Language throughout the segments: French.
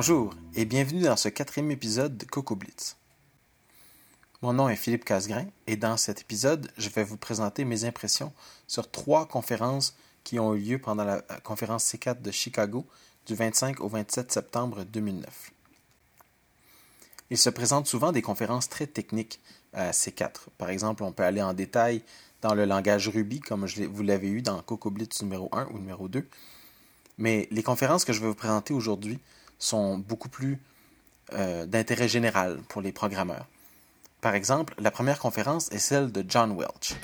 Bonjour et bienvenue dans ce quatrième épisode de Coco Blitz. Mon nom est Philippe Casgrain et dans cet épisode, je vais vous présenter mes impressions sur trois conférences qui ont eu lieu pendant la conférence C4 de Chicago du 25 au 27 septembre 2009. Il se présente souvent des conférences très techniques à C4. Par exemple, on peut aller en détail dans le langage Ruby, comme vous l'avez eu dans Coco Blitz numéro 1 ou numéro 2. Mais les conférences que je vais vous présenter aujourd'hui sont beaucoup plus euh, d'intérêt général pour les programmeurs. Par exemple, la première conférence est celle de John Welch.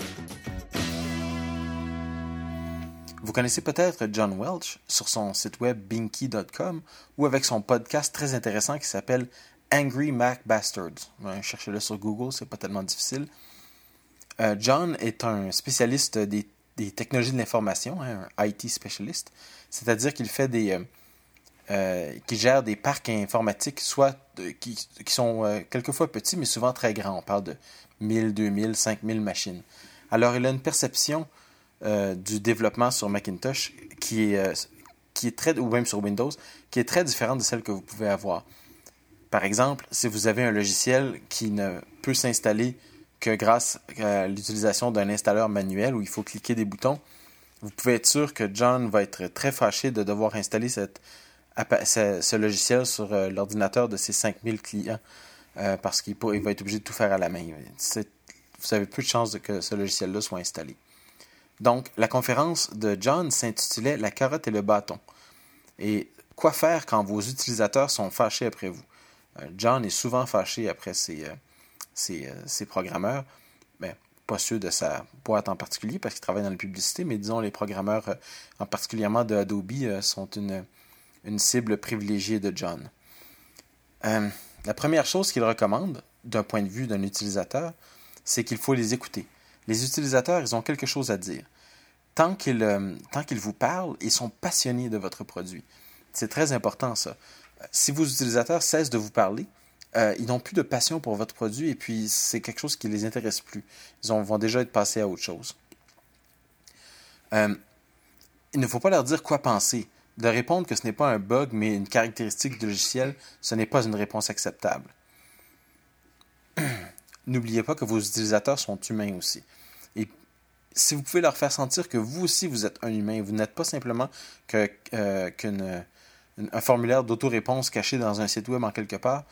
Vous connaissez peut-être John Welch sur son site web binky.com ou avec son podcast très intéressant qui s'appelle Angry Mac Bastards. Cherchez-le sur Google, c'est pas tellement difficile. Euh, John est un spécialiste des, technologies de l'information, hein, un IT spécialiste, c'est-à-dire qu'il fait des, euh, euh, qui gère des parcs informatiques, soit qui, sont euh, quelquefois petits, mais souvent très grands. On parle de 1000, 2000, 5000 machines. Alors, il a une perception euh, du développement sur Macintosh qui est, qui est très, ou même sur Windows, qui est très différente de celle que vous pouvez avoir. Par exemple, si vous avez un logiciel qui ne peut s'installer que grâce à l'utilisation d'un installeur manuel où il faut cliquer des boutons, vous pouvez être sûr que John va être très fâché de devoir installer cette, ce, logiciel sur euh, l'ordinateur de ses 5000 clients euh, parce qu'il va être obligé de tout faire à la main. Vous avez peu de chances que ce logiciel-là soit installé. Donc, la conférence de John s'intitulait La carotte et le bâton. Et quoi faire quand vos utilisateurs sont fâchés après vous? Euh, John est souvent fâché après ses, programmeurs, mais pas ceux de sa boîte en particulier parce qu'il travaille dans la publicité, mais disons les programmeurs, en particulièrement de Adobe, sont une, une cible privilégiée de John. Euh, la première chose qu'il recommande, d'un point de vue d'un utilisateur, c'est qu'il faut les écouter. Les utilisateurs, ils ont quelque chose à dire. Tant qu'ils euh, vous parlent, ils sont passionnés de votre produit. C'est très important, ça. Si vos utilisateurs cessent de vous parler, euh, ils n'ont plus de passion pour votre produit et puis c'est quelque chose qui ne les intéresse plus. Ils vont déjà être passés à autre chose. il ne faut pas leur dire quoi penser de répondre que ce n'est pas un bug mais une caractéristique du logiciel, ce n'est pas une réponse acceptable. N'oubliez pas que vos utilisateurs sont humains aussi. Et si vous pouvez leur faire sentir que vous aussi vous êtes un humain, vous n'êtes pas simplement qu'un euh, formulaire d'autoréponse caché dans un site web en quelque part,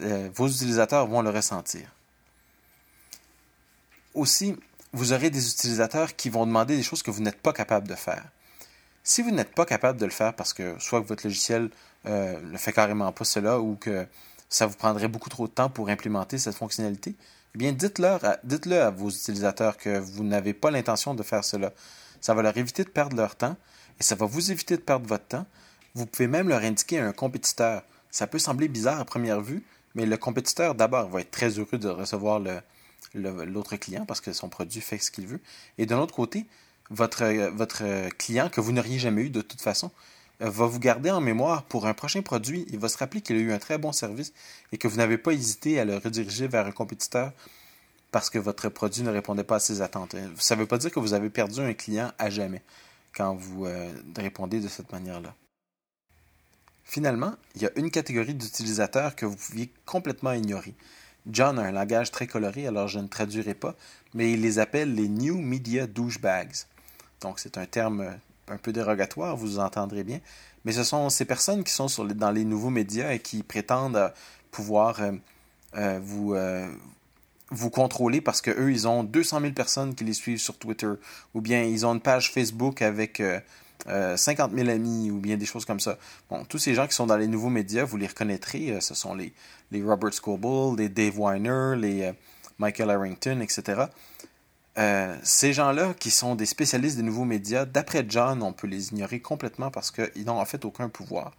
euh, vos utilisateurs vont le ressentir. Aussi, vous aurez des utilisateurs qui vont demander des choses que vous n'êtes pas capable de faire. Si vous n'êtes pas capable de le faire parce que soit que votre logiciel ne euh, fait carrément pas cela ou que ça vous prendrait beaucoup trop de temps pour implémenter cette fonctionnalité, eh bien dites-le à, dites à vos utilisateurs que vous n'avez pas l'intention de faire cela. Ça va leur éviter de perdre leur temps et ça va vous éviter de perdre votre temps. Vous pouvez même leur indiquer un compétiteur. Ça peut sembler bizarre à première vue, mais le compétiteur d'abord va être très heureux de recevoir l'autre client parce que son produit fait ce qu'il veut. Et d'un autre côté, votre, votre client que vous n'auriez jamais eu de toute façon euh, va vous garder en mémoire pour un prochain produit. Il va se rappeler qu'il a eu un très bon service et que vous n'avez pas hésité à le rediriger vers un compétiteur parce que votre produit ne répondait pas à ses attentes. Ça ne veut pas dire que vous avez perdu un client à jamais quand vous euh, répondez de cette manière-là. Finalement, il y a une catégorie d'utilisateurs que vous pouviez complètement ignorer. John a un langage très coloré, alors je ne traduirai pas, mais il les appelle les New Media Douchebags. Donc, c'est un terme euh, un peu dérogatoire, vous entendrez bien. Mais ce sont ces personnes qui sont dans les nouveaux médias et qui prétendent euh, pouvoir euh, vous, vous contrôler parce qu'eux, ils ont 200 000 personnes qui les suivent sur Twitter. Ou bien ils ont une page Facebook avec 50 000 amis ou bien des choses comme ça. Bon, tous ces gens qui sont dans les nouveaux médias, vous les reconnaîtrez. ce sont les, les Robert Scoble, les Dave Weiner, les Michael Harrington, etc. Euh, ces gens-là, qui sont des spécialistes des nouveaux médias, d'après John, on peut les ignorer complètement parce qu'ils n'ont en fait aucun pouvoir.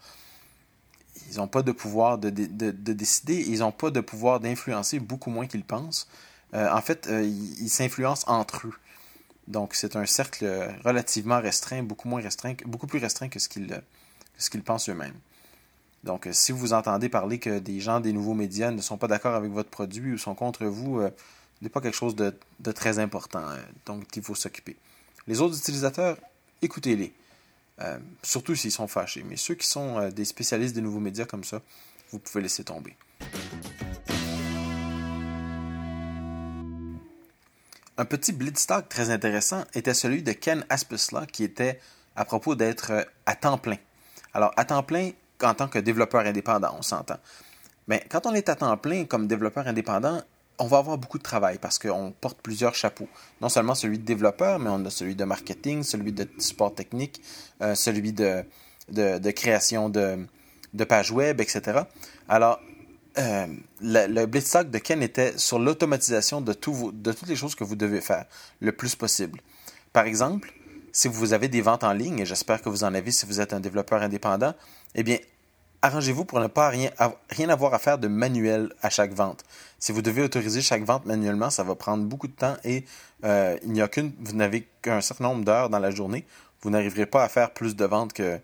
Ils n'ont pas de pouvoir de, décider, ils n'ont pas de pouvoir d'influencer, beaucoup moins qu'ils pensent. Euh, en fait, euh, ils s'influencent entre eux. Donc, c'est un cercle relativement restreint, beaucoup, moins restreint, beaucoup plus restreint que ce qu'ils pensent eux-mêmes. Donc, si vous entendez parler que des gens des nouveaux médias ne sont pas d'accord avec votre produit ou sont contre vous, n'est pas quelque chose de, très important, hein, donc il faut s'occuper. Les autres utilisateurs, écoutez-les. surtout s'ils sont fâchés. Mais ceux qui sont des spécialistes des nouveaux médias comme ça, vous pouvez laisser tomber. Un petit blitztalk très intéressant était celui de Ken Aspesla qui était à propos d'être euh, à temps plein. Alors, à temps plein en tant que développeur indépendant, on s'entend. Mais quand on est à temps plein comme développeur indépendant, on va avoir beaucoup de travail parce qu'on porte plusieurs chapeaux. Non seulement celui de développeur, mais on a celui de marketing, celui de support technique, euh, celui de, création de, pages web, etc. Alors, euh, le, le Blitztalk de Ken était sur l'automatisation de, de toutes les choses que vous devez faire le plus possible. Par exemple, si vous avez des ventes en ligne, et j'espère que vous en avez si vous êtes un développeur indépendant, eh bien, arrangez-vous pour ne pas rien, avoir à faire de manuel à chaque vente. Si vous devez autoriser chaque vente manuellement, ça va prendre beaucoup de temps et euh, il n'y a qu'une, vous n'avez qu'un certain nombre d'heures dans la journée. Vous n'arriverez pas à faire plus de ventes que,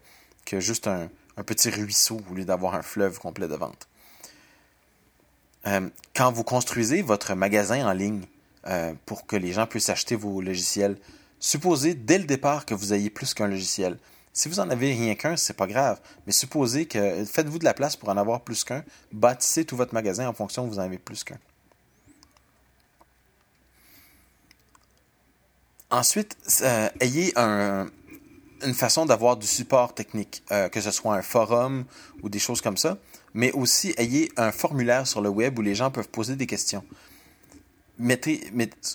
juste un, un petit ruisseau au lieu d'avoir un fleuve complet de ventes. Euh, quand vous construisez votre magasin en ligne euh, pour que les gens puissent acheter vos logiciels, supposez dès le départ que vous ayez plus qu'un logiciel. Si vous en avez rien qu'un, c'est pas grave, mais supposez que faites-vous de la place pour en avoir plus qu'un, bâtissez tout votre magasin en fonction que vous en avez plus qu'un. Ensuite, euh, ayez une façon d'avoir du support technique, que ce soit un forum ou des choses comme ça mais aussi ayez un formulaire sur le web où les gens peuvent poser des questions. Mettez,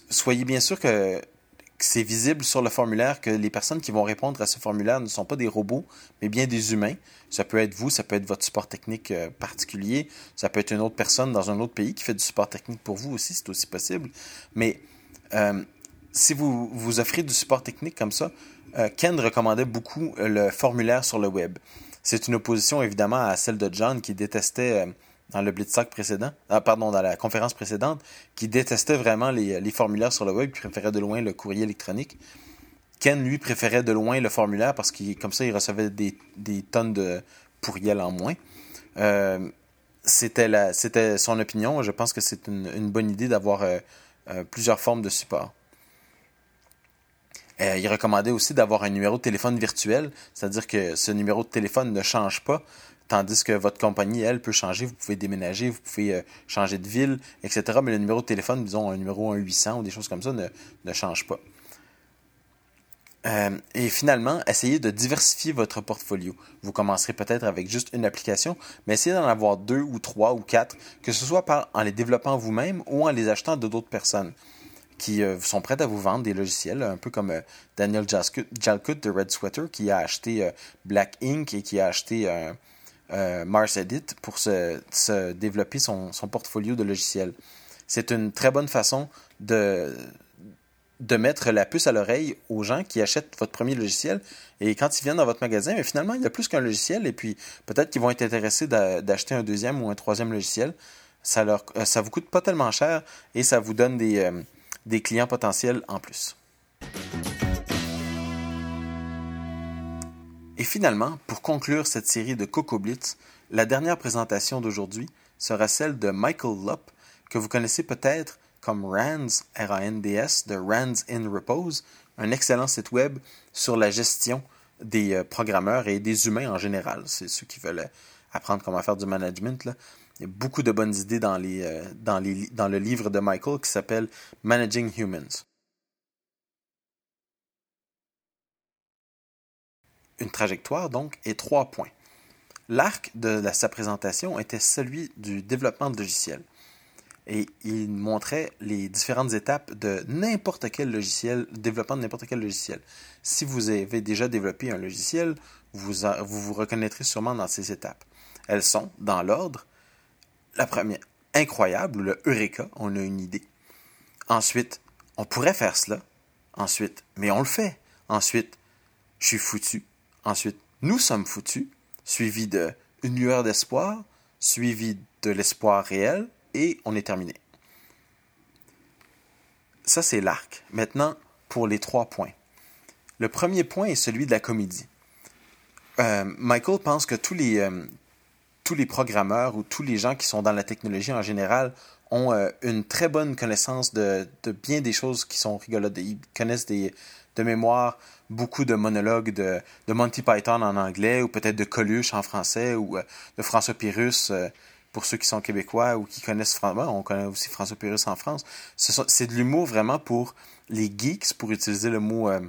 soyez bien sûr que, c'est visible sur le formulaire que les personnes qui vont répondre à ce formulaire ne sont pas des robots, mais bien des humains. Ça peut être vous, ça peut être votre support technique euh, particulier, ça peut être une autre personne dans un autre pays qui fait du support technique pour vous aussi, c'est aussi possible. Mais euh, si vous vous offrez du support technique comme ça, euh, Ken recommandait beaucoup le formulaire sur le web. C'est une opposition évidemment à celle de John qui détestait dans le Blitztalk précédent, ah, pardon, dans la conférence précédente, qui détestait vraiment les, formulaires sur le web, qui préférait de loin le courrier électronique. Ken, lui, préférait de loin le formulaire parce que comme ça, il recevait des, tonnes de pourriels en moins. Euh, c'était son opinion. Je pense que c'est une, bonne idée d'avoir euh, plusieurs formes de support. Euh, il recommandait aussi d'avoir un numéro de téléphone virtuel, c'est-à-dire que ce numéro de téléphone ne change pas, tandis que votre compagnie, elle, peut changer. Vous pouvez déménager, vous pouvez euh, changer de ville, etc. Mais le numéro de téléphone, disons un numéro 1-800 ou des choses comme ça, ne, change pas. Euh, et finalement, essayez de diversifier votre portfolio. Vous commencerez peut-être avec juste une application, mais essayez d'en avoir deux ou trois ou quatre, que ce soit en les développant vous-même ou en les achetant de d'autres personnes qui euh, sont prêtes à vous vendre des logiciels, un peu comme Daniel Jalkut de Red Sweater qui a acheté Black Ink et qui a acheté Mars Edit pour se, développer son, portfolio de logiciels. C'est une très bonne façon de, mettre la puce à l'oreille aux gens qui achètent votre premier logiciel. Et quand ils viennent dans votre magasin, mais finalement, il y a plus qu'un logiciel. Et puis, peut-être qu'ils vont être intéressés d'acheter un deuxième ou un troisième logiciel. Ça leur, ça vous coûte pas tellement cher et ça vous donne des, des clients potentiels en plus. Et finalement, pour conclure cette série de Coco Blitz, la dernière présentation d'aujourd'hui sera celle de Michael Lupp, que vous connaissez peut-être comme RANDS, R-A-N-D-S, de RANDS in Repose, un excellent site web sur la gestion des euh, programmeurs et des humains en général. C'est ceux qui veulent apprendre comment faire du management. Là. Il y a beaucoup de bonnes idées dans, euh, le livre de Michael qui s'appelle Managing Humans. Une trajectoire, donc, et trois points. L'arc de sa présentation était celui du développement de logiciels. Et il montrait les différentes étapes de n'importe quel logiciel, développement de n'importe quel logiciel. Si vous avez déjà développé un logiciel, vous vous, reconnaîtrez sûrement dans ces étapes. Elles sont, dans l'ordre, la première, incroyable, le Eureka, on a une idée. Ensuite, on pourrait faire cela. Ensuite, mais on le fait. Ensuite, je suis foutu. Ensuite, nous sommes foutus. Suivi de une lueur d'espoir, suivi de l'espoir réel, et on est terminé. Ça, c'est l'arc. Maintenant, pour les trois points. Le premier point est celui de la comédie. Euh, Michael pense que tous les, euh, tous les programmeurs ou tous les gens qui sont dans la technologie en général ont euh, une très bonne connaissance de, bien des choses qui sont rigolotes. Ils connaissent des, de mémoire beaucoup de monologues de, Monty Python en anglais, ou peut-être de Coluche en français, ou de François Pyrrhus pour ceux qui sont québécois ou qui connaissent François, on connaît aussi François Pérus en France. C'est de l'humour vraiment pour les geeks, pour utiliser le mot, euh,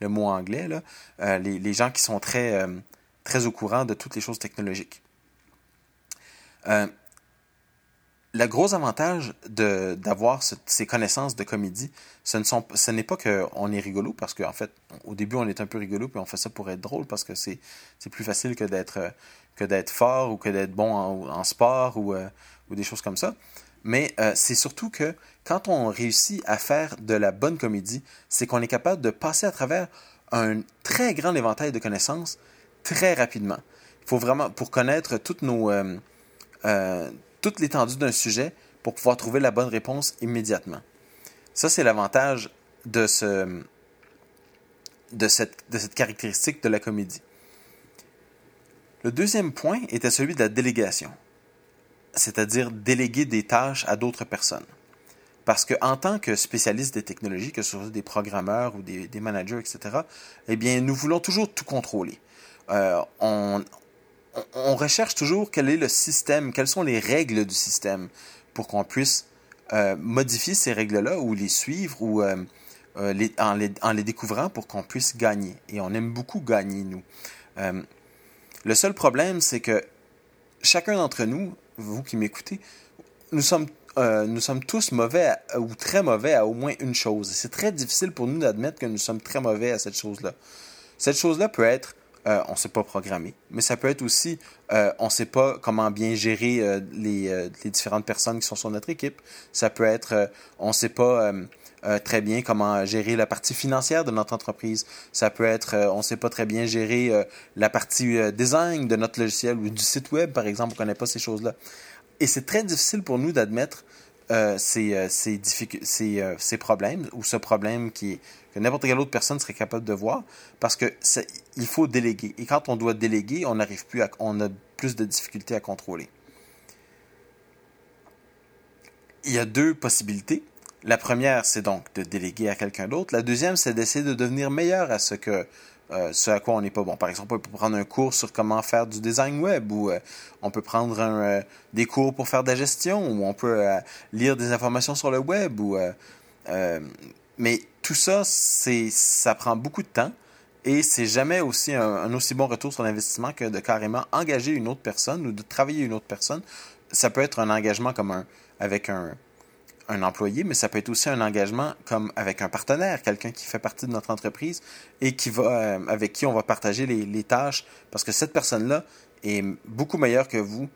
le mot anglais, là, euh, les, les, gens qui sont très, euh, très au courant de toutes les choses technologiques. Le gros avantage d'avoir ces connaissances de comédie, ce n'est ce pas qu'on est rigolo, parce qu'en fait, au début, on est un peu rigolo, puis on fait ça pour être drôle, parce que c'est plus facile que d'être que d'être fort ou que d'être bon en, sport ou, euh, ou, des choses comme ça. Mais euh, c'est surtout que quand on réussit à faire de la bonne comédie, c'est qu'on est capable de passer à travers un très grand éventail de connaissances très rapidement. Il faut vraiment, pour connaître toutes nos, euh, toute l'étendue d'un sujet, pour pouvoir trouver la bonne réponse immédiatement. Ça, c'est l'avantage de, ce, de, cette, de cette caractéristique de la comédie. Le deuxième point était celui de la délégation, c'est-à-dire déléguer des tâches à d'autres personnes. Parce qu'en tant que spécialiste des technologies, que ce soit des programmeurs ou des, managers, etc., eh bien, nous voulons toujours tout contrôler. Euh, on, recherche toujours quel est le système, quelles sont les règles du système pour qu'on puisse euh, modifier ces règles-là ou les suivre ou euh, en, les, en, les, découvrant pour qu'on puisse gagner. Et on aime beaucoup gagner, nous. Le seul problème, c'est que chacun d'entre nous, vous qui m'écoutez, nous sommes, euh, nous sommes tous mauvais ou très mauvais à au moins une chose. C'est très difficile pour nous d'admettre que nous sommes très mauvais à cette chose-là. Cette chose-là peut être euh, on ne sait pas programmer, mais ça peut être aussi euh, on ne sait pas comment bien gérer les, les, différentes personnes qui sont sur notre équipe. Ça peut être on ne sait pas euh, très bien comment gérer la partie financière de notre entreprise. Ça peut être, euh, on ne sait pas très bien gérer euh, la partie design de notre logiciel ou du site web, par exemple, on ne connaît pas ces choses-là. Et c'est très difficile pour nous d'admettre ces, ces, ces, ces, problèmes ou ce problème qui, que n'importe quelle autre personne serait capable de voir parce que il faut déléguer. Et quand on doit déléguer, on n'arrive plus à, on a plus de difficultés à contrôler. Il y a deux possibilités. La première, c'est donc de déléguer à quelqu'un d'autre. La deuxième, c'est d'essayer de devenir meilleur à ce que euh, ce à quoi on n'est pas bon. Par exemple, on peut prendre un cours sur comment faire du design web ou euh, on peut prendre euh, des cours pour faire de la gestion ou on peut lire des informations sur le web. Ou, mais tout ça, ça prend beaucoup de temps et c'est jamais aussi un, aussi bon retour sur l'investissement que de carrément engager une autre personne ou de travailler une autre personne. Ça peut être un engagement comme un avec un un employé, mais ça peut être aussi un engagement comme avec un partenaire, quelqu'un qui fait partie de notre entreprise et qui va, euh, avec qui on va partager les, tâches, parce que cette personne-là est beaucoup meilleure que vous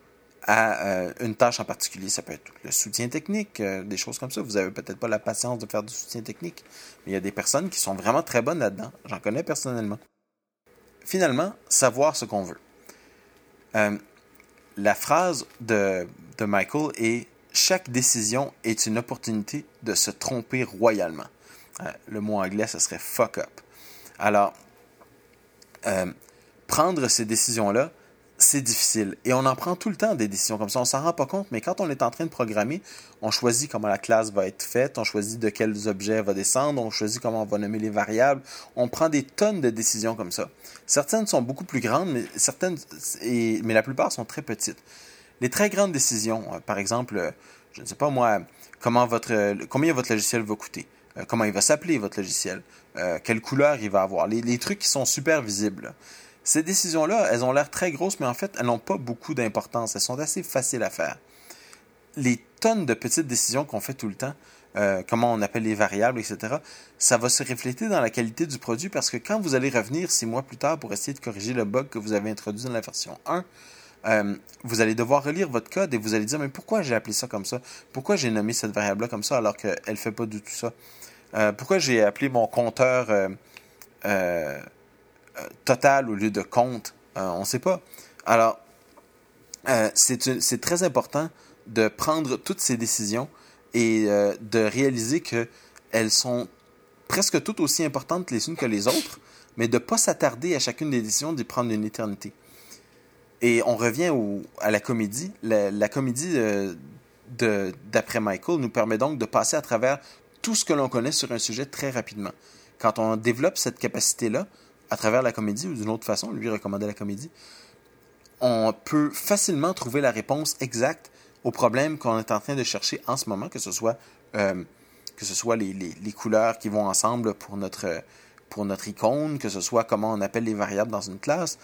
à euh, une tâche en particulier. Ça peut être le soutien technique, euh, des choses comme ça. Vous n'avez peut-être pas la patience de faire du soutien technique, mais il y a des personnes qui sont vraiment très bonnes là-dedans. J'en connais personnellement. Finalement, savoir ce qu'on veut. la phrase de, de Michael est chaque décision est une opportunité de se tromper royalement. Euh, le mot anglais, ce serait fuck up. Alors, euh, prendre ces décisions-là, c'est difficile. Et on en prend tout le temps des décisions comme ça. On s'en rend pas compte, mais quand on est en train de programmer, on choisit comment la classe va être faite, on choisit de quels objets va descendre, on choisit comment on va nommer les variables. On prend des tonnes de décisions comme ça. Certaines sont beaucoup plus grandes, mais certaines, mais la plupart sont très petites. Les très grandes décisions, euh, par exemple, euh, je ne sais pas moi, comment votre, euh, combien votre logiciel va coûter, comment il va s'appeler votre logiciel, quelle couleur il va avoir, les, trucs qui sont super visibles. Ces décisions-là, elles ont l'air très grosses, mais en fait, elles n'ont pas beaucoup d'importance. Elles sont assez faciles à faire. Les tonnes de petites décisions qu'on fait tout le temps, comment on appelle les variables, etc., ça va se refléter dans la qualité du produit parce que quand vous allez revenir six mois plus tard pour essayer de corriger le bug que vous avez introduit dans la version 1, euh, vous allez devoir relire votre code et vous allez dire, mais pourquoi j'ai appelé ça comme ça? Pourquoi j'ai nommé cette variable-là comme ça alors qu'elle ne fait pas du tout ça? Euh, pourquoi j'ai appelé mon compteur euh, total au lieu de compte? on ne sait pas. Alors, c'est très important de prendre toutes ces décisions et de réaliser qu'elles sont presque toutes aussi importantes les unes que les autres, mais de ne pas s'attarder à chacune des décisions d'y prendre une éternité. Et on revient à la comédie. La, comédie euh, d'après Michael nous permet donc de passer à travers tout ce que l'on connaît sur un sujet très rapidement. quand on développe cette capacité-là, à travers la comédie ou d'une autre façon, lui recommandait la comédie, on peut facilement trouver la réponse exacte au problème qu'on est en train de chercher en ce moment, que ce soit, euh, que ce soit les, les, couleurs qui vont ensemble pour notre, pour notre icône, que ce soit comment on appelle les variables dans une classe,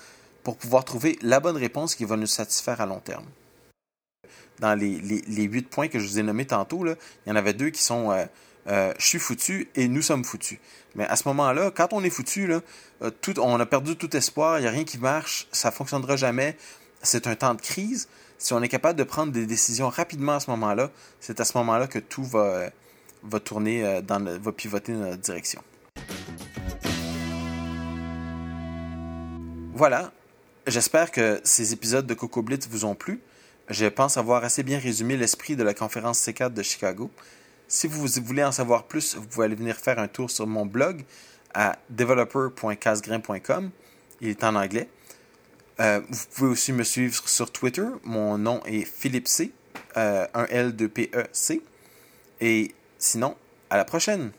pour pouvoir trouver la bonne réponse qui va nous satisfaire à long terme. Dans les, les, huit points que je vous ai nommés tantôt, là, il y en avait deux qui sont euh, euh, je suis foutu et nous sommes foutus. Mais à ce moment-là, quand on est foutu, euh, tout, on a perdu tout espoir, il n'y a rien qui marche, ça ne fonctionnera jamais, c'est un temps de crise. Si on est capable de prendre des décisions rapidement à ce moment-là, c'est à ce moment-là que tout va, va tourner, va pivoter dans notre direction. Voilà, j'espère que ces épisodes de Coco Blitz vous ont plu. Je pense avoir assez bien résumé l'esprit de la conférence C4 de Chicago. Si vous voulez en savoir plus, vous pouvez aller venir faire un tour sur mon blog à developer.casgrain.com. Il est en anglais. Euh, vous pouvez aussi me suivre sur Twitter. Mon nom est Philippe C. Euh, un L de P E C. Et sinon, à la prochaine.